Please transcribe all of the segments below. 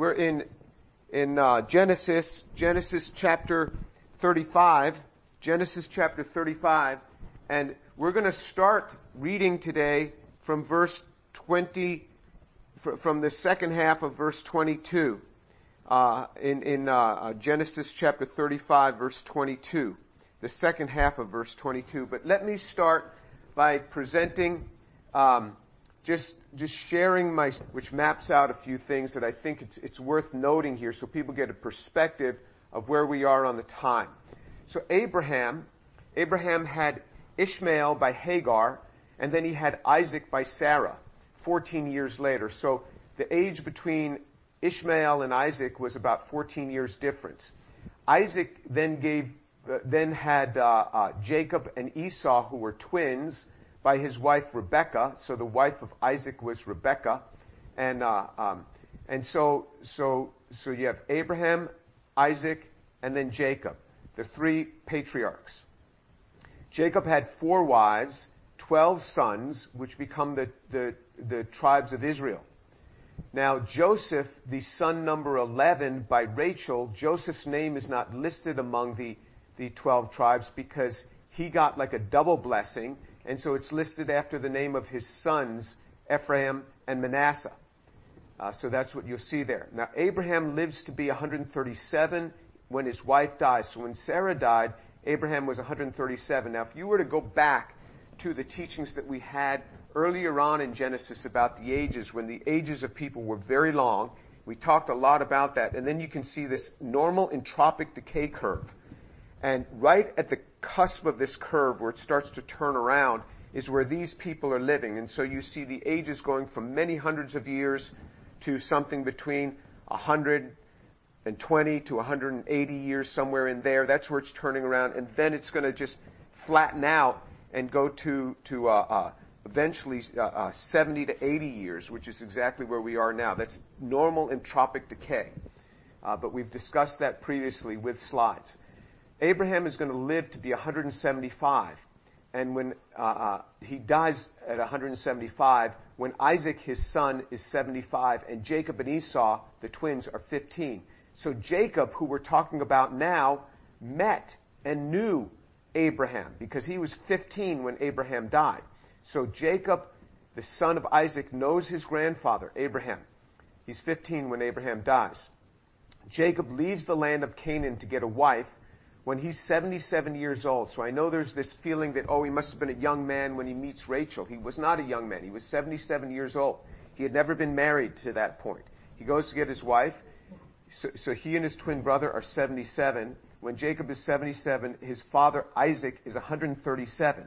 we're in in uh, Genesis, Genesis chapter 35, Genesis chapter 35, and we're going to start reading today from verse 20, from the second half of verse 22, uh, in, in uh, uh, Genesis chapter 35, verse 22, the second half of verse 22. But let me start by presenting um, just just sharing my which maps out a few things that I think it's it's worth noting here so people get a perspective of where we are on the time. So Abraham Abraham had Ishmael by Hagar and then he had Isaac by Sarah 14 years later. So the age between Ishmael and Isaac was about 14 years difference. Isaac then gave uh, then had uh, uh, Jacob and Esau who were twins by his wife Rebecca. So the wife of Isaac was Rebecca, and uh, um, and so so so you have Abraham, Isaac, and then Jacob, the three patriarchs. Jacob had four wives, twelve sons, which become the the, the tribes of Israel. Now Joseph, the son number eleven by Rachel, Joseph's name is not listed among the the twelve tribes because he got like a double blessing and so it's listed after the name of his sons, Ephraim and Manasseh. Uh, so that's what you'll see there. Now Abraham lives to be 137 when his wife dies. So when Sarah died, Abraham was 137. Now if you were to go back to the teachings that we had earlier on in Genesis about the ages, when the ages of people were very long, we talked a lot about that. And then you can see this normal entropic decay curve. And right at the cusp of this curve where it starts to turn around is where these people are living. And so you see the ages going from many hundreds of years to something between 120 to 180 years, somewhere in there. That's where it's turning around. And then it's going to just flatten out and go to, to, uh, uh, eventually uh, uh, 70 to 80 years, which is exactly where we are now. That's normal entropic decay. Uh, but we've discussed that previously with slides. Abraham is going to live to be 175. And when uh, uh, he dies at 175, when Isaac, his son, is 75, and Jacob and Esau, the twins, are 15. So Jacob, who we're talking about now, met and knew Abraham because he was 15 when Abraham died. So Jacob, the son of Isaac, knows his grandfather, Abraham. He's 15 when Abraham dies. Jacob leaves the land of Canaan to get a wife when he's 77 years old. So I know there's this feeling that, oh, he must have been a young man when he meets Rachel. He was not a young man. He was 77 years old. He had never been married to that point. He goes to get his wife. So, so he and his twin brother are 77. When Jacob is 77, his father Isaac is 137.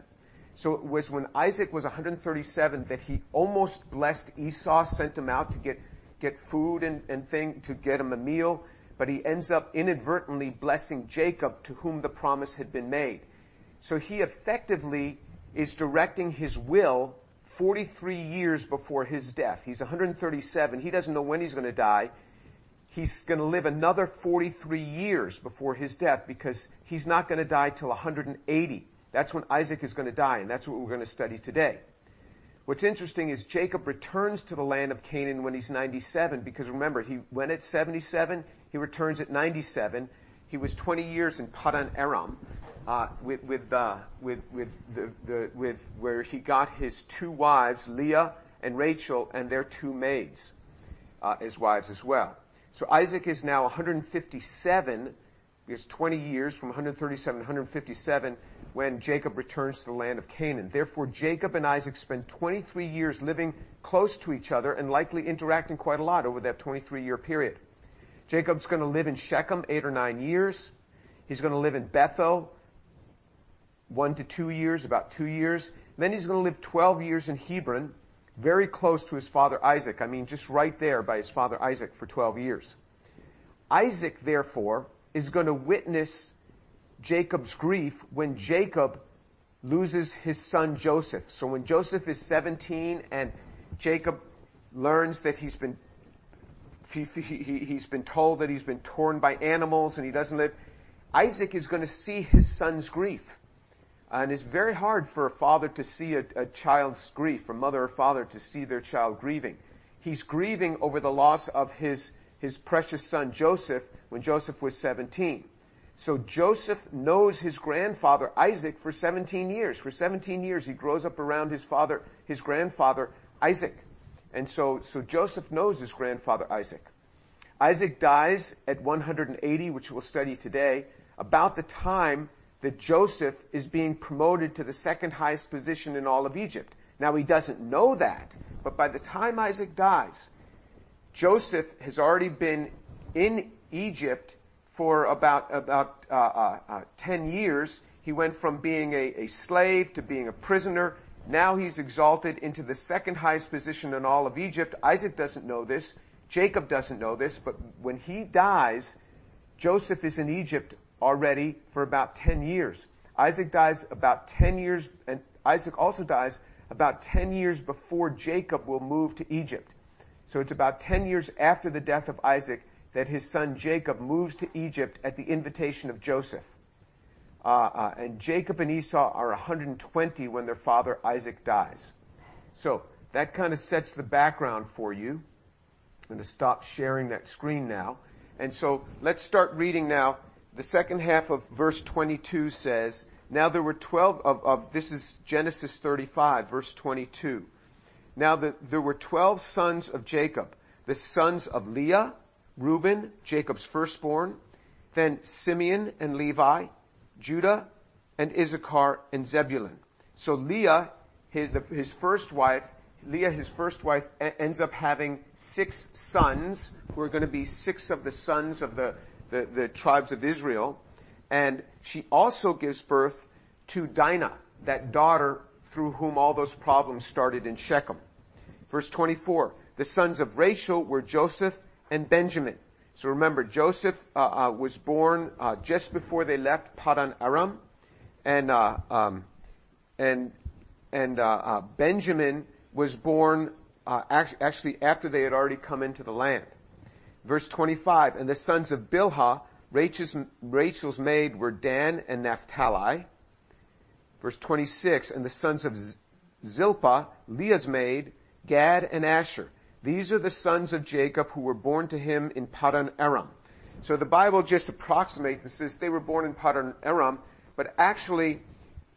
So it was when Isaac was 137 that he almost blessed Esau, sent him out to get, get food and, and thing, to get him a meal but he ends up inadvertently blessing Jacob to whom the promise had been made. So he effectively is directing his will 43 years before his death. He's 137. He doesn't know when he's going to die. He's going to live another 43 years before his death because he's not going to die till 180. That's when Isaac is going to die, and that's what we're going to study today. What's interesting is Jacob returns to the land of Canaan when he's 97 because remember, he went at 77, he returns at 97. He was 20 years in Padan Aram, uh, with, with, uh, with, with, the, the, with where he got his two wives, Leah and Rachel, and their two maids uh, as wives as well. So Isaac is now 157, because 20 years from 137 to 157 when Jacob returns to the land of Canaan. Therefore, Jacob and Isaac spend 23 years living close to each other and likely interacting quite a lot over that 23 year period. Jacob's going to live in Shechem eight or nine years. He's going to live in Bethel one to two years, about two years. Then he's going to live 12 years in Hebron, very close to his father Isaac. I mean, just right there by his father Isaac for 12 years. Isaac, therefore, is going to witness Jacob's grief when Jacob loses his son Joseph. So when Joseph is 17 and Jacob learns that he's been he, he, has been told that he's been torn by animals and he doesn't live. Isaac is going to see his son's grief. And it's very hard for a father to see a, a child's grief, for mother or father to see their child grieving. He's grieving over the loss of his, his precious son Joseph when Joseph was 17. So Joseph knows his grandfather Isaac for 17 years. For 17 years he grows up around his father, his grandfather Isaac. And so, so Joseph knows his grandfather Isaac. Isaac dies at 180, which we'll study today, about the time that Joseph is being promoted to the second highest position in all of Egypt. Now he doesn't know that, but by the time Isaac dies, Joseph has already been in Egypt for about about uh, uh, uh, ten years. He went from being a, a slave to being a prisoner. Now he's exalted into the second highest position in all of Egypt. Isaac doesn't know this. Jacob doesn't know this, but when he dies, Joseph is in Egypt already for about 10 years. Isaac dies about 10 years, and Isaac also dies about 10 years before Jacob will move to Egypt. So it's about 10 years after the death of Isaac that his son Jacob moves to Egypt at the invitation of Joseph. Uh, uh, and Jacob and Esau are 120 when their father Isaac dies. So that kind of sets the background for you. I'm going to stop sharing that screen now. And so let's start reading now. The second half of verse 22 says, Now there were 12 of, of this is Genesis 35, verse 22. Now the, there were 12 sons of Jacob, the sons of Leah, Reuben, Jacob's firstborn, then Simeon and Levi, Judah and Issachar and Zebulun. So Leah, his, his first wife, Leah, his first wife, ends up having six sons who are going to be six of the sons of the, the, the tribes of Israel. And she also gives birth to Dinah, that daughter through whom all those problems started in Shechem. Verse 24, the sons of Rachel were Joseph and Benjamin. So remember, Joseph uh, uh, was born uh, just before they left Padan Aram, and uh, um, and and uh, uh, Benjamin was born actually after they had already come into the land. Verse 25, and the sons of Bilhah, Rachel's, Rachel's maid, were Dan and Naphtali. Verse 26, and the sons of Zilpah, Leah's maid, Gad and Asher. These are the sons of Jacob who were born to him in Padan Aram. So the Bible just approximates and says they were born in Padan Aram, but actually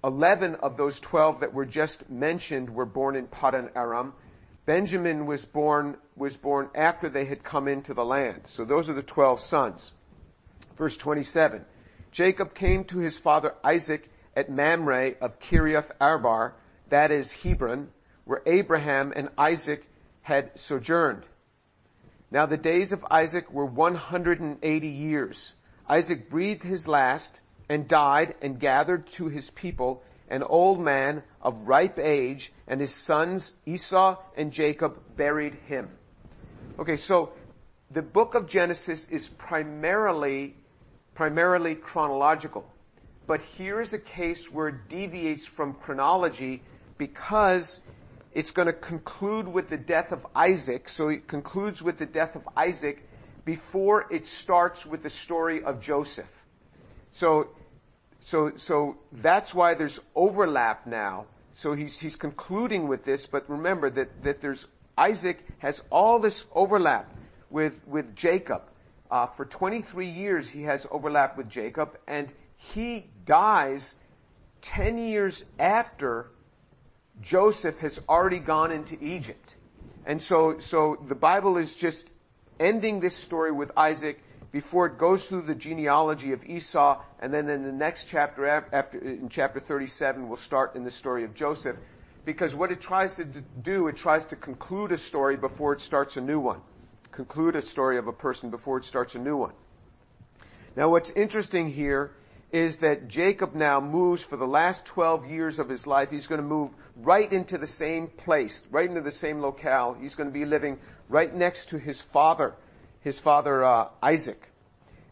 11 of those 12 that were just mentioned were born in Padan Aram. Benjamin was born, was born after they had come into the land. So those are the 12 sons. Verse 27. Jacob came to his father Isaac at Mamre of Kiriath Arba, that is Hebron, where Abraham and Isaac had sojourned. Now the days of Isaac were 180 years. Isaac breathed his last and died and gathered to his people an old man of ripe age and his sons Esau and Jacob buried him. Okay, so the book of Genesis is primarily, primarily chronological. But here is a case where it deviates from chronology because it's going to conclude with the death of Isaac. So it concludes with the death of Isaac before it starts with the story of Joseph. So, so, so that's why there's overlap now. So he's, he's concluding with this, but remember that, that there's, Isaac has all this overlap with, with Jacob. Uh, for 23 years he has overlap with Jacob, and he dies 10 years after Joseph has already gone into Egypt. And so, so the Bible is just ending this story with Isaac before it goes through the genealogy of Esau, and then in the next chapter, after, in chapter 37, we'll start in the story of Joseph. Because what it tries to do, it tries to conclude a story before it starts a new one. Conclude a story of a person before it starts a new one. Now what's interesting here is that Jacob now moves for the last 12 years of his life. He's going to move right into the same place, right into the same locale. He's going to be living right next to his father, his father uh, Isaac.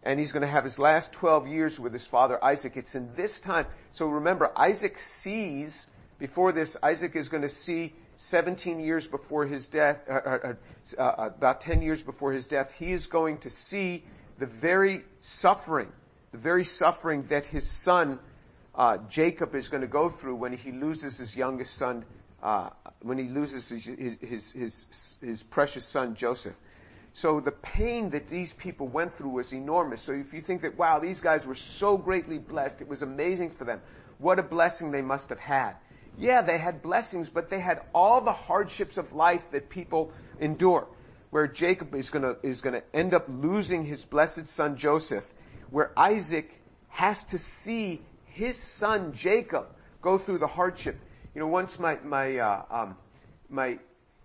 And he's going to have his last 12 years with his father Isaac. It's in this time. So remember, Isaac sees, before this, Isaac is going to see 17 years before his death, uh, uh, uh, uh about 10 years before his death, he is going to see the very suffering the very suffering that his son uh, Jacob is going to go through when he loses his youngest son, uh, when he loses his, his, his, his, precious son Joseph. So the pain that these people went through was enormous. So if you think that, wow, these guys were so greatly blessed, it was amazing for them. What a blessing they must have had. Yeah, they had blessings, but they had all the hardships of life that people endure. Where Jacob is gonna, is gonna end up losing his blessed son Joseph, where Isaac has to see his son Jacob go through the hardship. You know, once my, my, uh, um, my,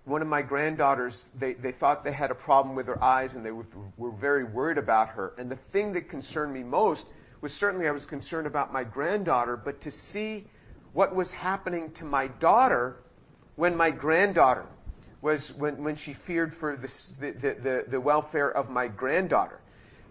one of my granddaughters, they, they thought they had a problem with her eyes and they were, were very worried about her. And the thing that concerned me most was certainly I was concerned about my granddaughter, but to see what was happening to my daughter when my granddaughter was, when, when she feared for the, the, the, the welfare of my granddaughter.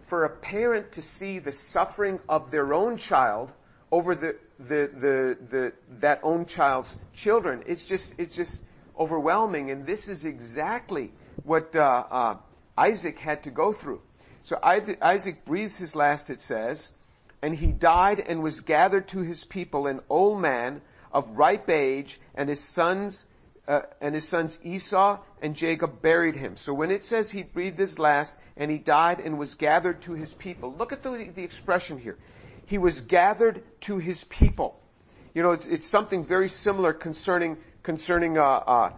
For a parent to see the suffering of their own child over the, the, the, the, that own child's children, it's just, it's just, overwhelming, and this is exactly what uh, uh, Isaac had to go through. So Isaac breathes his last, it says, and he died and was gathered to his people, an old man of ripe age, and his sons uh, and his sons Esau and Jacob buried him. So when it says he breathed his last and he died and was gathered to his people, look at the, the expression here. He was gathered to his people. You know, it's, it's something very similar concerning concerning uh, uh,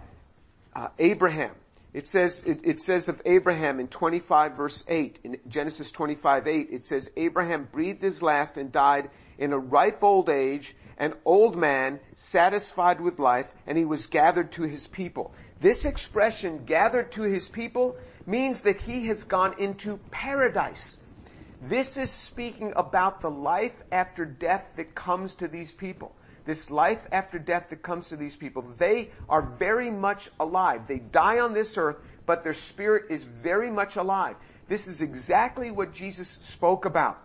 uh, Abraham. It says it, it, says of Abraham in 25 verse 8 in Genesis 25 8 it says Abraham breathed his last and died in a ripe old age, an old man satisfied with life, and he was gathered to his people. This expression, gathered to his people, means that he has gone into paradise. This is speaking about the life after death that comes to these people this life after death that comes to these people, they are very much alive. They die on this earth, but their spirit is very much alive. This is exactly what Jesus spoke about.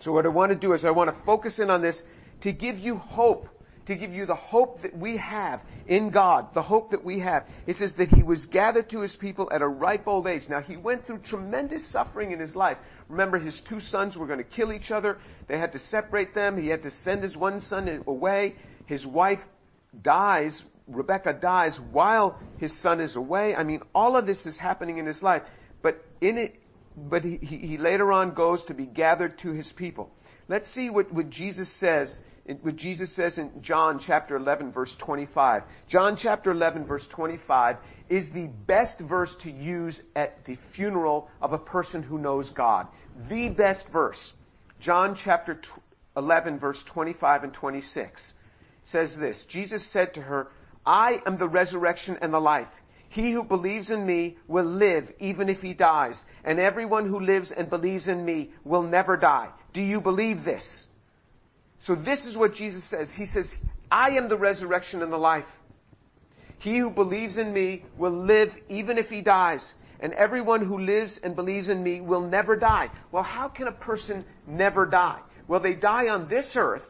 So what I want to do is I want to focus in on this to give you hope to give you the hope that we have in God, the hope that we have. It says that he was gathered to his people at a ripe old age. Now he went through tremendous suffering in his life. Remember his two sons were going to kill each other. They had to separate them. He had to send his one son away. His wife dies. Rebecca dies while his son is away. I mean, all of this is happening in his life. But in it, but he, he, later on goes to be gathered to his people. Let's see what, what Jesus says what Jesus says in John chapter 11 verse 25. John chapter 11 verse 25 is the best verse to use at the funeral of a person who knows God. The best verse. John chapter 11 verse 25 and 26 says this. Jesus said to her, I am the resurrection and the life. He who believes in me will live even if he dies, and everyone who lives and believes in me will never die. Do you believe this? So this is what Jesus says. He says, I am the resurrection and the life. He who believes in me will live even if he dies. And everyone who lives and believes in me will never die. Well, how can a person never die? Well, they die on this earth,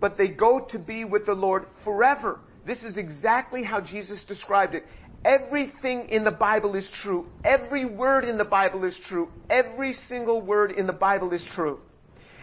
but they go to be with the Lord forever. This is exactly how Jesus described it. Everything in the Bible is true. Every word in the Bible is true. Every single word in the Bible is true.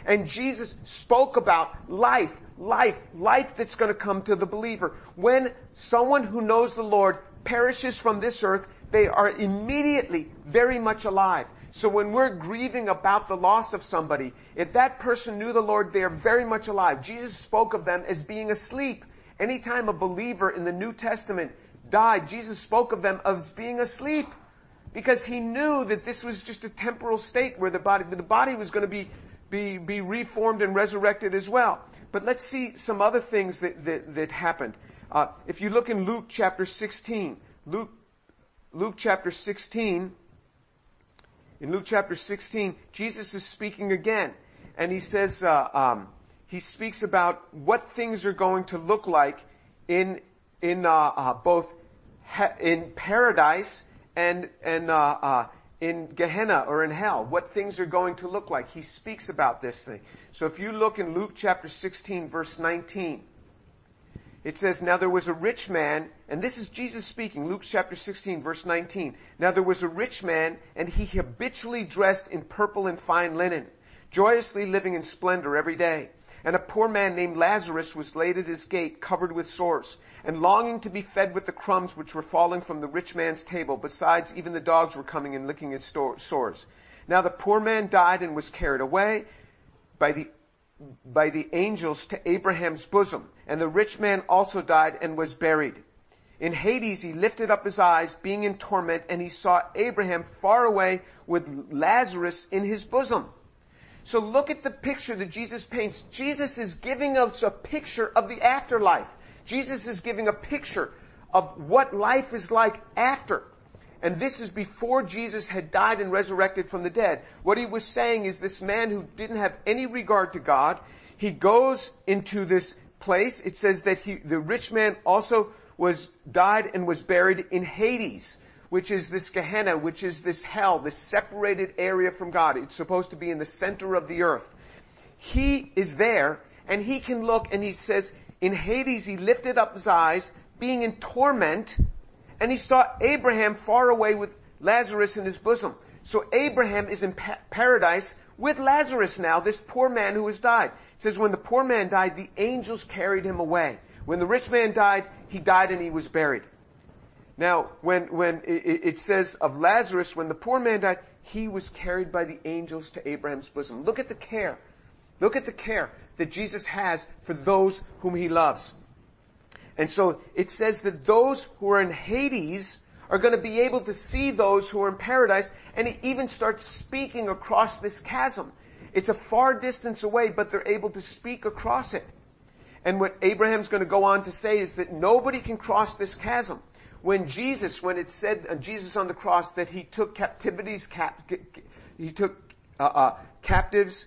And Jesus spoke about life, life, life that's going to come to the believer. When someone who knows the Lord perishes from this earth, they are immediately very much alive. So when we're grieving about the loss of somebody, if that person knew the Lord, they are very much alive. Jesus spoke of them as being asleep. Anytime a believer in the New Testament died, Jesus spoke of them as being asleep. Because he knew that this was just a temporal state where the body, the body was going to be be, be reformed and resurrected as well. But let's see some other things that, that, that happened. Uh, if you look in Luke chapter 16, Luke, Luke chapter 16, in Luke chapter 16, Jesus is speaking again. And he says, uh, um, he speaks about what things are going to look like in, in, uh, uh both in paradise and, and, uh, uh, in Gehenna or in hell, what things are going to look like. He speaks about this thing. So if you look in Luke chapter 16 verse 19, it says, Now there was a rich man, and this is Jesus speaking, Luke chapter 16 verse 19. Now there was a rich man, and he habitually dressed in purple and fine linen, joyously living in splendor every day. And a poor man named Lazarus was laid at his gate, covered with sores, and longing to be fed with the crumbs which were falling from the rich man's table. Besides, even the dogs were coming and licking his sores. Now the poor man died and was carried away by the by the angels to Abraham's bosom. And the rich man also died and was buried. In Hades, he lifted up his eyes, being in torment, and he saw Abraham far away with Lazarus in his bosom. So look at the picture that Jesus paints. Jesus is giving us a picture of the afterlife. Jesus is giving a picture of what life is like after. And this is before Jesus had died and resurrected from the dead. What he was saying is this man who didn't have any regard to God, he goes into this place. It says that he, the rich man also was, died and was buried in Hades, which is this Gehenna, which is this hell, this separated area from God. It's supposed to be in the center of the earth. He is there and he can look and he says, in Hades he lifted up his eyes, being in torment, and he saw Abraham far away with Lazarus in his bosom. So Abraham is in pa- paradise with Lazarus now, this poor man who has died. It says when the poor man died, the angels carried him away. When the rich man died, he died and he was buried. Now, when, when it, says of Lazarus, when the poor man died, he was carried by the angels to Abraham's bosom. Look at the care. Look at the care that Jesus has for those whom he loves. And so it says that those who are in Hades are going to be able to see those who are in paradise and he even starts speaking across this chasm. It's a far distance away, but they're able to speak across it. And what Abraham's going to go on to say is that nobody can cross this chasm. When Jesus, when it said uh, Jesus on the cross that he took captivities, cap, he took uh, uh, captives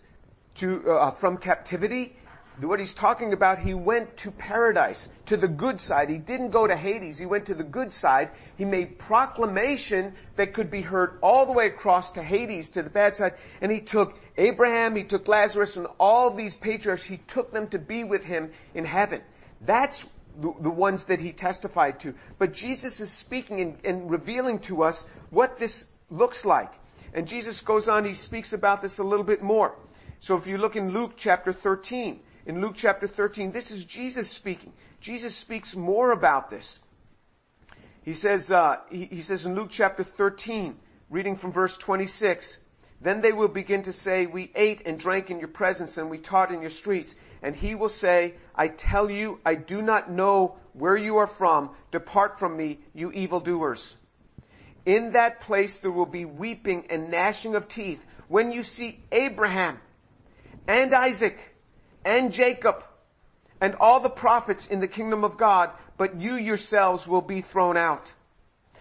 to uh, from captivity, what he's talking about, he went to paradise, to the good side. He didn't go to Hades, he went to the good side. He made proclamation that could be heard all the way across to Hades, to the bad side, and he took Abraham, he took Lazarus, and all these patriarchs, he took them to be with him in heaven. That's the, the ones that he testified to. But Jesus is speaking and, and revealing to us what this looks like. And Jesus goes on, he speaks about this a little bit more. So if you look in Luke chapter 13, in Luke chapter 13. This is Jesus speaking. Jesus speaks more about this. He says, uh, he, he says in Luke chapter 13, reading from verse 26, then they will begin to say, we ate and drank in your presence and we taught in your streets. And he will say, I tell you, I do not know where you are from. Depart from me, you evildoers. In that place there will be weeping and gnashing of teeth when you see Abraham and Isaac and Jacob and all the prophets in the kingdom of God, but you yourselves will be thrown out.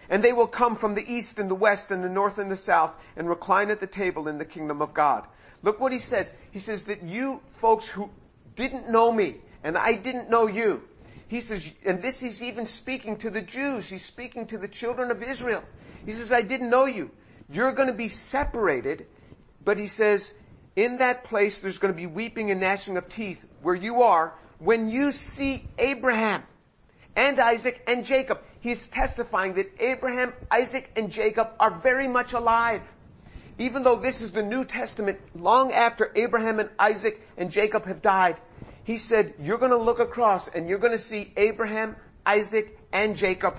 And they will come from the east and the west and the north and the south and recline at the table in the kingdom of God. Look what he says. He says that you folks who didn't know me and I didn't know you. He says, and this he's even speaking to the Jews. He's speaking to the children of Israel. He says, I didn't know you. You're going to be separated, but he says, in that place there's going to be weeping and gnashing of teeth where you are when you see Abraham and Isaac and Jacob. He's testifying that Abraham, Isaac, and Jacob are very much alive. Even though this is the New Testament, long after Abraham and Isaac and Jacob have died, he said, you're to look across and you're to see Abraham, Isaac, and Jacob.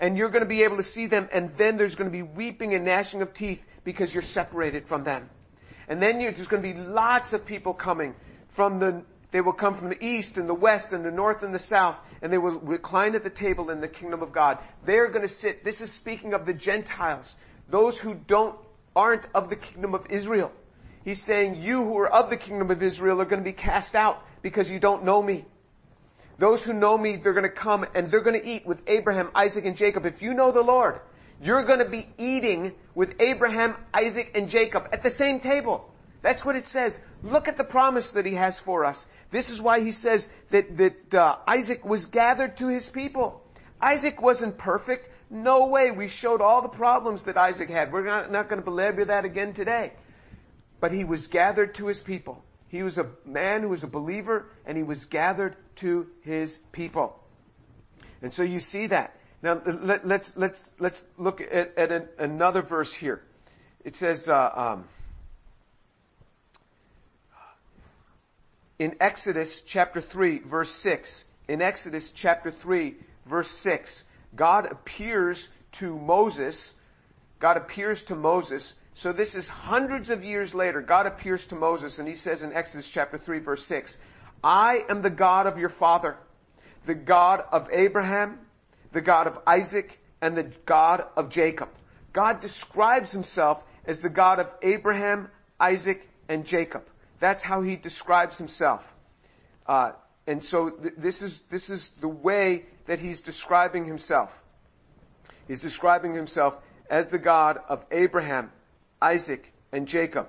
And you're to be able to see them and then there's to be weeping and gnashing of teeth because you're separated from them. And then there's to be lots of people coming from the, they will come from the east and the west and the north and the south, and they will recline at the table in the kingdom of God. They're to sit, this is speaking of the Gentiles, those who don't, aren't of the kingdom of Israel. He's saying, you who are of the kingdom of Israel are going to be cast out because you don't know me. Those who know me, they're going to come and they're going to eat with Abraham, Isaac, and Jacob. If you know the Lord, you're going to be eating with Abraham, Isaac, and Jacob at the same table. That's what it says. Look at the promise that he has for us. This is why he says that, that uh, Isaac was gathered to his people. Isaac wasn't perfect. No way. We showed all the problems that Isaac had. We're not, not going to belabor that again today. But he was gathered to his people. He was a man who was a believer and he was gathered to his people. And so you see that. Now let, us let's, let's let's look at, at an, another verse here. It says, uh, um, in Exodus chapter 3 verse 6. In Exodus chapter 3 verse 6, God appears to Moses. God appears to Moses. So this is hundreds of years later. God appears to Moses and he says in Exodus chapter 3 verse 6, I am the God of your father, the God of Abraham, the God of Isaac, and the God of Jacob. God describes himself as the God of Abraham, Isaac, and Jacob. That's how he describes himself. Uh, and so th- this is this is the way that he's describing himself. He's describing himself as the God of Abraham, Isaac, and Jacob.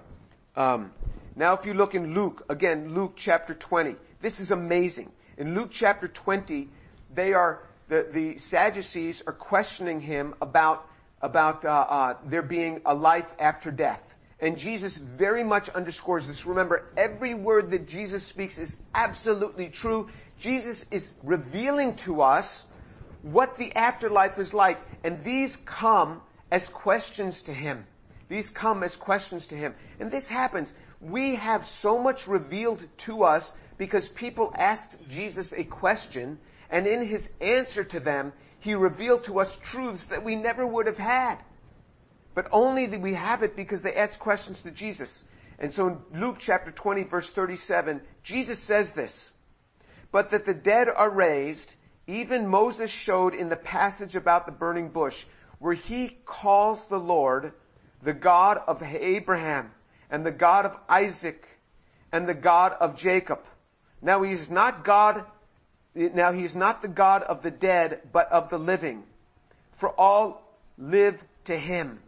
Um, now, if you look in Luke again, Luke chapter twenty, this is amazing. In Luke chapter twenty, they are the the Sadducees are questioning him about about uh, uh, there being a life after death. And Jesus very much underscores this. Remember, every word that Jesus speaks is absolutely true. Jesus is revealing to us what the afterlife is like. And these come as questions to Him. These come as questions to Him. And this happens. We have so much revealed to us because people asked Jesus a question and in His answer to them, He revealed to us truths that we never would have had. But only that we have it because they asked questions to Jesus. And so in Luke chapter 20 verse 37, Jesus says this, but that the dead are raised, even Moses showed in the passage about the burning bush, where he calls the Lord the God of Abraham and the God of Isaac and the God of Jacob. Now he is not God, now he is not the God of the dead, but of the living. For all live to him.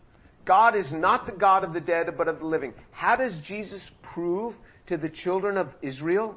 God is not the God of the dead, but of the living. How does Jesus prove to the children of Israel?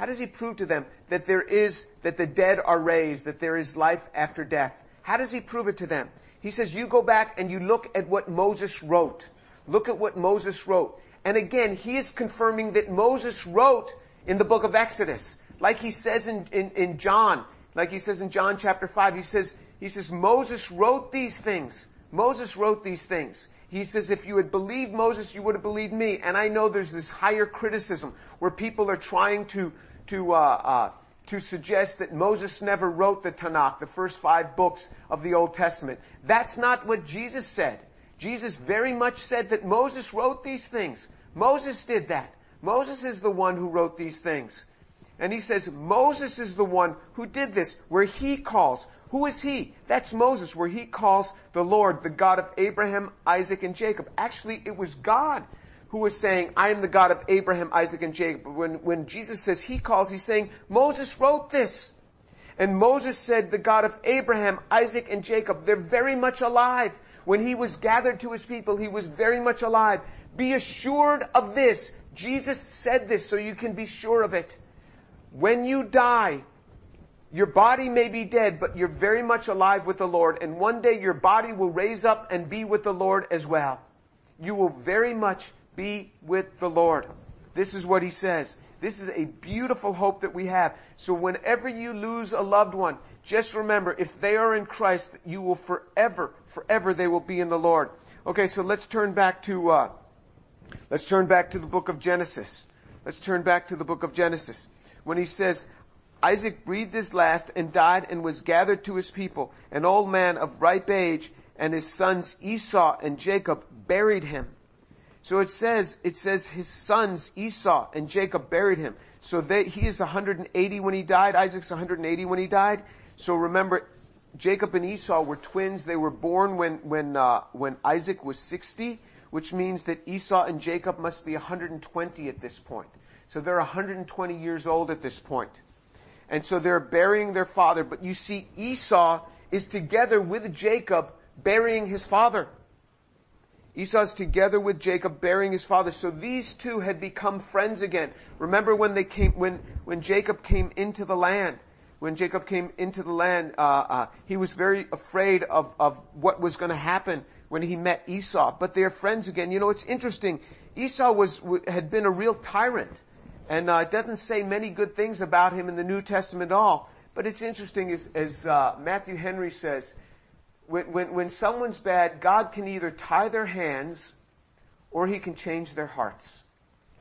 How does he prove to them that there is, that the dead are raised, that there is life after death? How does he prove it to them? He says, you go back and you look at what Moses wrote. Look at what Moses wrote. And again, he is confirming that Moses wrote in the book of Exodus. Like he says in, in, in John, like he says in John chapter 5, he says, he says, Moses wrote these things. Moses wrote these things. He says, if you had believed Moses, you would have believed me. And I know there's this higher criticism where people are trying to, to, uh, uh, to suggest that Moses never wrote the Tanakh, the first five books of the Old Testament. That's not what Jesus said. Jesus very much said that Moses wrote these things. Moses did that. Moses is the one who wrote these things. And he says Moses is the one who did this, where he calls, who is he? That's Moses, where he calls the Lord the God of Abraham, Isaac, and Jacob. Actually, it was God who was saying, I am the God of Abraham, Isaac, and Jacob. When, when Jesus says he calls, he's saying, Moses wrote this. And Moses said, the God of Abraham, Isaac, and Jacob, they're very much alive. When he was gathered to his people, he was very much alive. Be assured of this. Jesus said this so you can be sure of it. When you die, your body may be dead, but you're very much alive with the Lord, and one day your body will raise up and be with the Lord as well. You will very much be with the Lord. This is what he says. This is a beautiful hope that we have. So whenever you lose a loved one, just remember, if they are in Christ, you will forever, forever they will be in the Lord. Okay, so let's turn back to, uh, let's turn back to the book of Genesis. Let's turn back to the book of Genesis. When he says, Isaac breathed his last and died and was gathered to his people, an old man of ripe age, and his sons Esau and Jacob buried him. So it says, it says his sons Esau and Jacob buried him. So they, he is 180 when he died. Isaac's 180 when he died. So remember, Jacob and Esau were twins. They were born when, when, uh, when Isaac was 60, which means that Esau and Jacob must be 120 at this point. So they're 120 years old at this point. And so they're burying their father. But you see, Esau is together with Jacob burying his father. Esau's together with Jacob burying his father. So these two had become friends again. Remember when they came, when, when Jacob came into the land, when Jacob came into the land, uh, uh, he was very afraid of, of what was going to happen when he met Esau. But they're friends again. You know, it's interesting. Esau was, had been a real tyrant. And uh, it doesn't say many good things about him in the New Testament at all. But it's interesting, as, as uh, Matthew Henry says, when, when, when someone's bad, God can either tie their hands or he can change their hearts.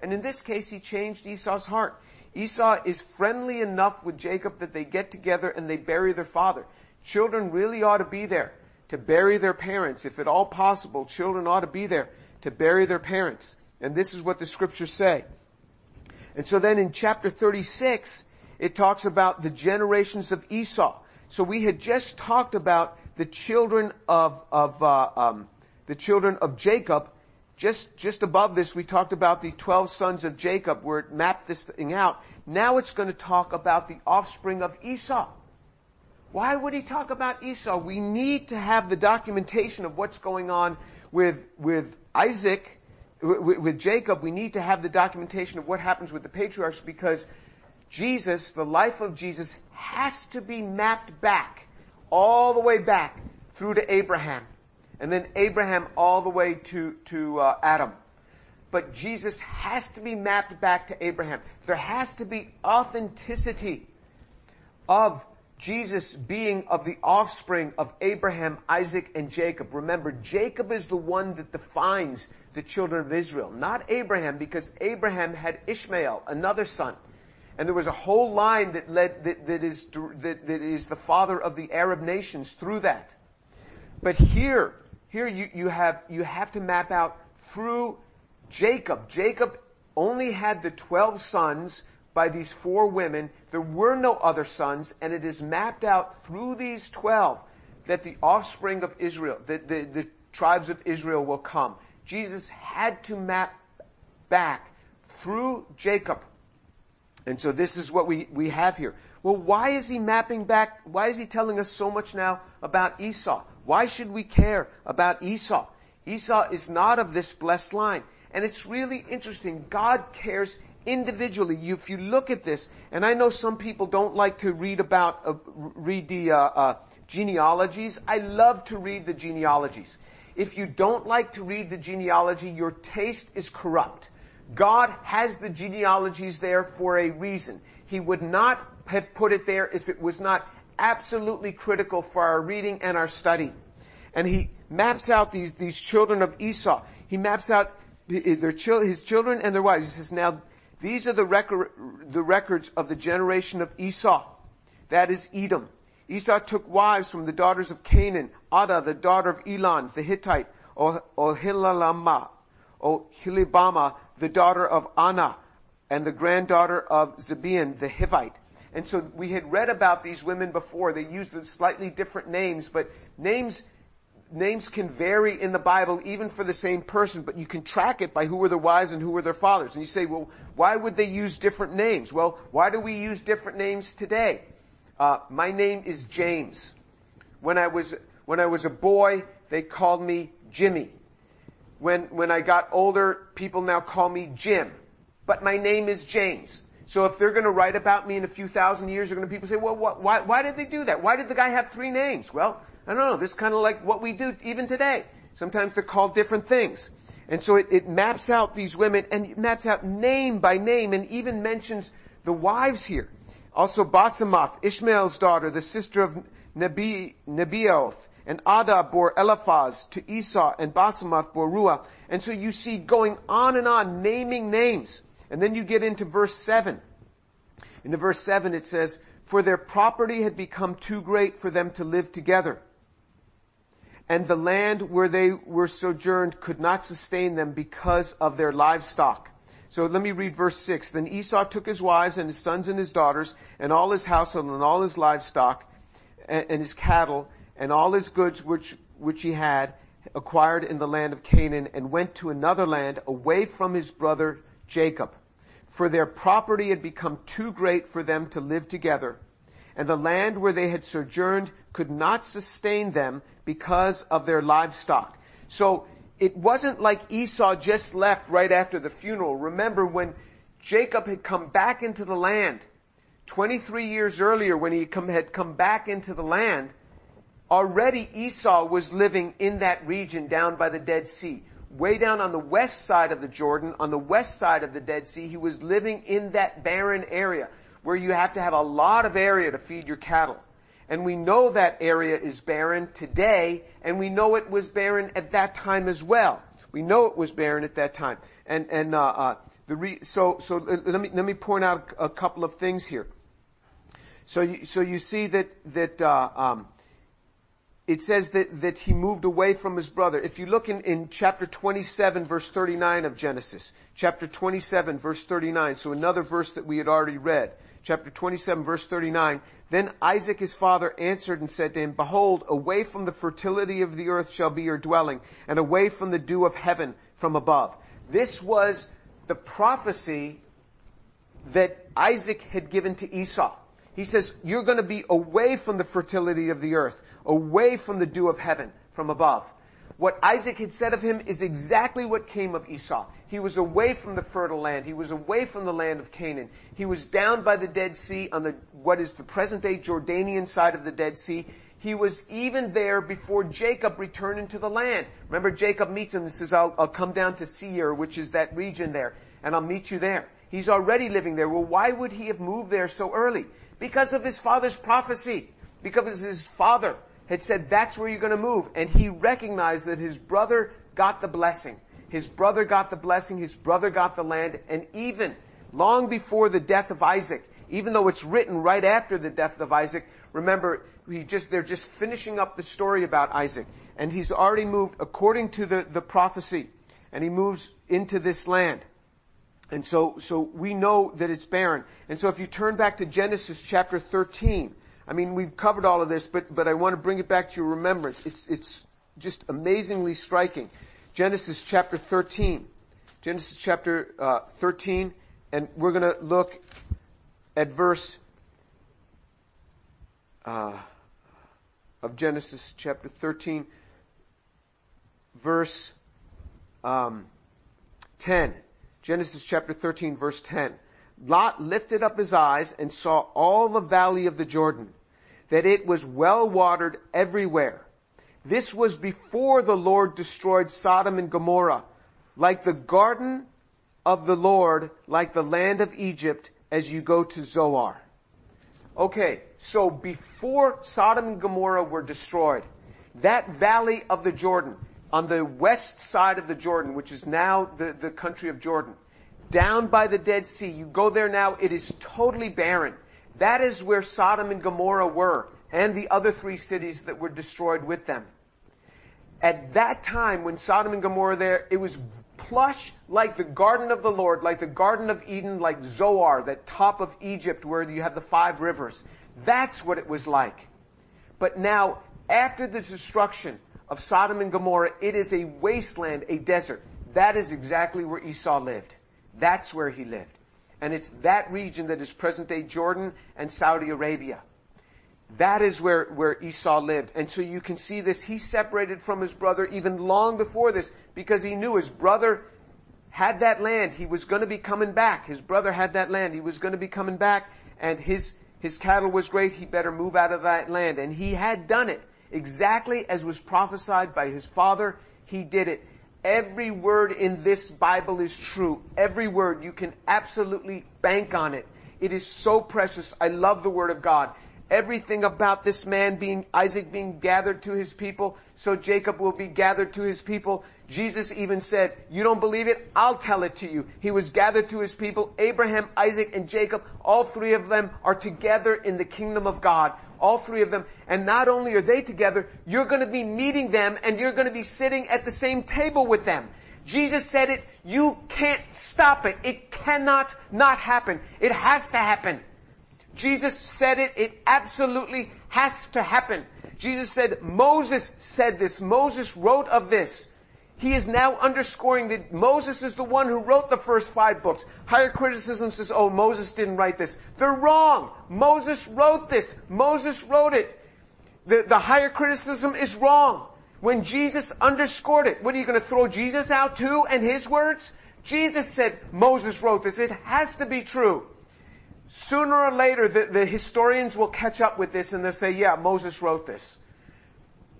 And in this case, he changed Esau's heart. Esau is friendly enough with Jacob that they get together and they bury their father. Children really ought to be there to bury their parents. If at all possible, children ought to be there to bury their parents. And this is what the scriptures say. And so then in chapter 36, it talks about the generations of Esau. So we had just talked about the children of, of uh, um, the children of Jacob. Just, just above this, we talked about the 12 sons of Jacob where it mapped this thing out. Now it's going to talk about the offspring of Esau. Why would he talk about Esau? We need to have the documentation of what's going on with, with Isaac, with, with Jacob. We need to have the documentation of what happens with the patriarchs because Jesus, the life of Jesus, has to be mapped back, all the way back through to Abraham. And then Abraham all the way to, to uh, Adam. But Jesus has to be mapped back to Abraham. There has to be authenticity of Jesus being of the offspring of Abraham, Isaac, and Jacob. Remember, Jacob is the one that defines the children of Israel, not Abraham, because Abraham had Ishmael, another son. And there was a whole line that led, that, that is, that, that is the father of the Arab nations through that. But here, here you, you have, you have to map out through Jacob. Jacob only had the 12 sons by these four women. There were no other sons, and it is mapped out through these 12 that the offspring of Israel, the, the tribes of Israel will come. Jesus had to map back through Jacob. And so this is what we, we have here. Well, why is he mapping back, why is he telling us so much now about Esau? Why should we care about Esau? Esau is not of this blessed line. And it's really interesting. God cares individually. If you look at this, and I know some people don't like to read about, uh, read the uh, uh, genealogies. I love to read the genealogies. If you don't like to read the genealogy, your taste is corrupt. God has the genealogies there for a reason. He would not have put it there if it was not absolutely critical for our reading and our study. And he maps out these, these children of Esau. He maps out their, his children and their wives. He says, now these are the, record, the records of the generation of Esau. That is Edom. Esau took wives from the daughters of Canaan, Adah, the daughter of Elon, the Hittite, Ohilalama, Ohilibama, the daughter of Anah, and the granddaughter of Zibeon, the Hivite. And so we had read about these women before. They used slightly different names, but names names can vary in the Bible even for the same person, but you can track it by who were their wives and who were their fathers. And you say, well, why would they use different names? Well, why do we use different names today? Uh, my name is James. When I was when I was a boy, they called me Jimmy. When when I got older, people now call me Jim, but my name is James. So if they're going to write about me in a few thousand years, they're going to people say, well, what, why, why did they do that? Why did the guy have three names? Well, I don't know. This is kind of like what we do even today. Sometimes they're called different things. And so it, it maps out these women and it maps out name by name and even mentions the wives here. Also Basemath, Ishmael's daughter, the sister of Nebi, Nebaioth, and Adah bore Eliphaz to Esau, and Basemath bore Ruah. And so you see going on and on, naming names. And then you get into verse 7. In the verse 7 it says, For their property had become too great for them to live together and the land where they were sojourned could not sustain them because of their livestock. So let me read verse 6. Then Esau took his wives and his sons and his daughters and all his household and all his livestock and his cattle and all his goods which, which he had acquired in the land of Canaan and went to another land away from his brother Jacob. For their property had become too great for them to live together and the land where they had sojourned could not sustain them because of their livestock. So it wasn't like Esau just left right after the funeral. Remember when Jacob had come back into the land, 23 years earlier when he had come back into the land, already Esau was living in that region down by the Dead Sea. Way down on the west side of the Jordan, on the west side of the Dead Sea, he was living in that barren area where you have to have a lot of area to feed your cattle. And we know that area is barren today, and we know it was barren at that time as well. We know it was barren at that time. And, and, uh, uh, the re- so, so let me, let me point out a couple of things here. So you, so you see that, that, uh, um, it says that, that he moved away from his brother. If you look in, in chapter 27 verse 39 of Genesis, chapter 27 verse 39, so another verse that we had already read, chapter 27 verse 39, then Isaac his father answered and said to him, behold, away from the fertility of the earth shall be your dwelling, and away from the dew of heaven from above. This was the prophecy that Isaac had given to Esau. He says, you're going to be away from the fertility of the earth, away from the dew of heaven from above. What Isaac had said of him is exactly what came of Esau. He was away from the fertile land. He was away from the land of Canaan. He was down by the Dead Sea on the, what is the present day Jordanian side of the Dead Sea. He was even there before Jacob returned into the land. Remember Jacob meets him and says, I'll, I'll come down to Seir, which is that region there, and I'll meet you there. He's already living there. Well, why would he have moved there so early? Because of his father's prophecy. Because his father had said, that's where you're going to move. And he recognized that his brother got the blessing. His brother got the blessing. His brother got the land. And even long before the death of Isaac, even though it's written right after the death of Isaac, remember, he just, they're just finishing up the story about Isaac. And he's already moved according to the, the prophecy. And he moves into this land. And so, so we know that it's barren. And so if you turn back to Genesis chapter 13, I mean, we've covered all of this, but, but I want to bring it back to your remembrance. It's, it's just amazingly striking. Genesis chapter 13. Genesis chapter uh, 13, and we're going to look at verse uh, of Genesis chapter 13, verse um, 10. Genesis chapter 13 verse 10. Lot lifted up his eyes and saw all the valley of the Jordan, that it was well watered everywhere. This was before the Lord destroyed Sodom and Gomorrah, like the garden of the Lord, like the land of Egypt as you go to Zoar. Okay, so before Sodom and Gomorrah were destroyed, that valley of the Jordan, on the west side of the Jordan, which is now the, the country of Jordan, down by the Dead Sea. You go there now, it is totally barren. That is where Sodom and Gomorrah were, and the other three cities that were destroyed with them. At that time, when Sodom and Gomorrah there, it was plush like the garden of the Lord, like the garden of Eden, like Zoar, that top of Egypt where you have the five rivers. That's what it was like. But now, after the destruction of Sodom and Gomorrah, it is a wasteland, a desert. That is exactly where Esau lived. That's where he lived. And it's that region that is present day Jordan and Saudi Arabia. That is where, where Esau lived. And so you can see this. He separated from his brother even long before this because he knew his brother had that land. He was going to be coming back. His brother had that land. He was going to be coming back and his, his cattle was great. He better move out of that land. And he had done it. Exactly as was prophesied by his father, he did it. Every word in this Bible is true. Every word. You can absolutely bank on it. It is so precious. I love the Word of God. Everything about this man being, Isaac being gathered to his people, so Jacob will be gathered to his people. Jesus even said, you don't believe it? I'll tell it to you. He was gathered to his people. Abraham, Isaac, and Jacob, all three of them are together in the kingdom of God all three of them. And not only are they together, you're to be meeting them and you're to be sitting at the same table with them. Jesus said it, you can't stop it. It cannot not happen. It has to happen. Jesus said it, it absolutely has to happen. Jesus said, Moses said this, Moses wrote of this. He is now underscoring that Moses is the one who wrote the first five books. Higher criticism says, oh, Moses didn't write this. They're wrong. Moses wrote this. Moses wrote it. The, the higher criticism is wrong. When Jesus underscored it, what are you going to throw Jesus out too and his words? Jesus said Moses wrote this. It has to be true. Sooner or later, the, the historians will catch up with this and they'll say, yeah, Moses wrote this.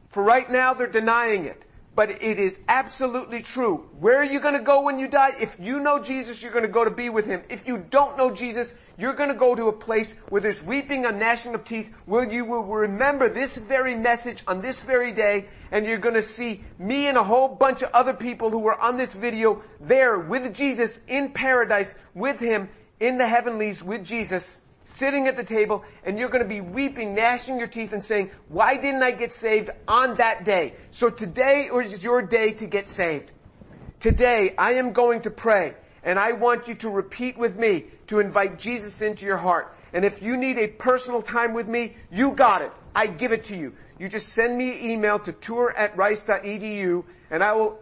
For right now, they're denying it. But it is absolutely true. Where are you to go when you die? If you know Jesus, you're to go to be with Him. If you don't know Jesus, you're to go to a place where there's weeping and gnashing of teeth, where you will remember this very message on this very day, and you're to see me and a whole bunch of other people who were on this video there with Jesus in paradise, with Him in the heavenlies with Jesus, sitting at the table and you're going to be weeping, gnashing your teeth and saying, why didn't I get saved on that day? So today is your day to get saved. Today I am going to pray and I want you to repeat with me to invite Jesus into your heart. And if you need a personal time with me, you got it. I give it to you. You just send me an email to tour at rice.edu and I will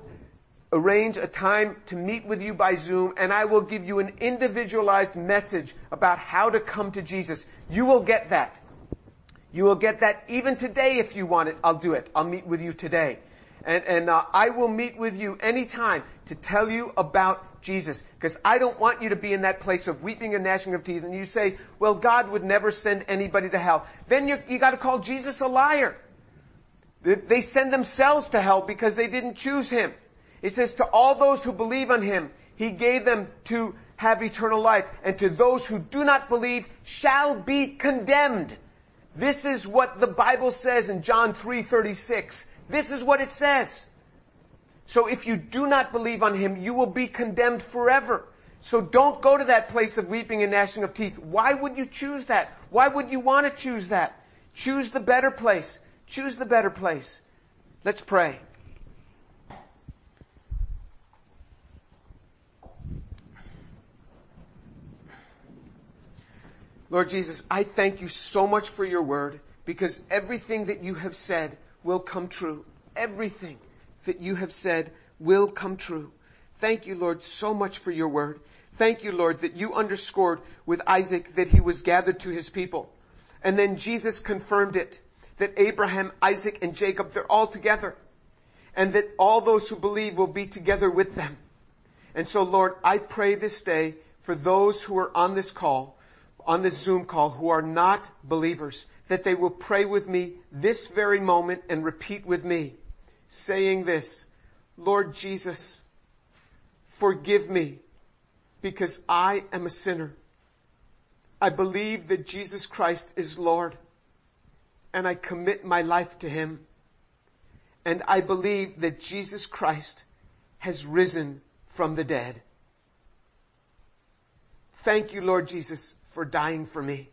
arrange a time to meet with you by Zoom and I will give you an individualized message about how to come to Jesus. You will get that. You will get that even today if you want it. I'll do it. I'll meet with you today. And, and uh, I will meet with you anytime to tell you about Jesus. Because I don't want you to be in that place of weeping and gnashing of teeth and you say, well, God would never send anybody to hell. Then you, you gotta call Jesus a liar. They send themselves to hell because they didn't choose Him. It says, to all those who believe on him, he gave them to have eternal life. And to those who do not believe shall be condemned. This is what the Bible says in John 3:36. This is what it says. So if you do not believe on him, you will be condemned forever. So don't go to that place of weeping and gnashing of teeth. Why would you choose that? Why would you want to choose that? Choose the better place. Choose the better place. Let's pray. Lord Jesus, I thank you so much for your word because everything that you have said will come true. Everything that you have said will come true. Thank you, Lord, so much for your word. Thank you, Lord, that you underscored with Isaac that he was gathered to his people. And then Jesus confirmed it, that Abraham, Isaac, and Jacob, they're all together. And that all those who believe will be together with them. And so, Lord, I pray this day for those who are on this call on this Zoom call who are not believers, that they will pray with me this very moment and repeat with me, saying this, Lord Jesus, forgive me because I am a sinner. I believe that Jesus Christ is Lord and I commit my life to Him. And I believe that Jesus Christ has risen from the dead. Thank you, Lord Jesus, for dying for me.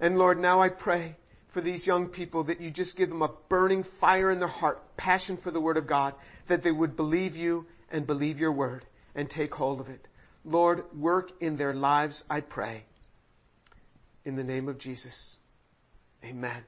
And Lord, now I pray for these young people that you just give them a burning fire in their heart, passion for the Word of God, that they would believe you and believe your Word and take hold of it. Lord, work in their lives, I pray. In the name of Jesus. Amen.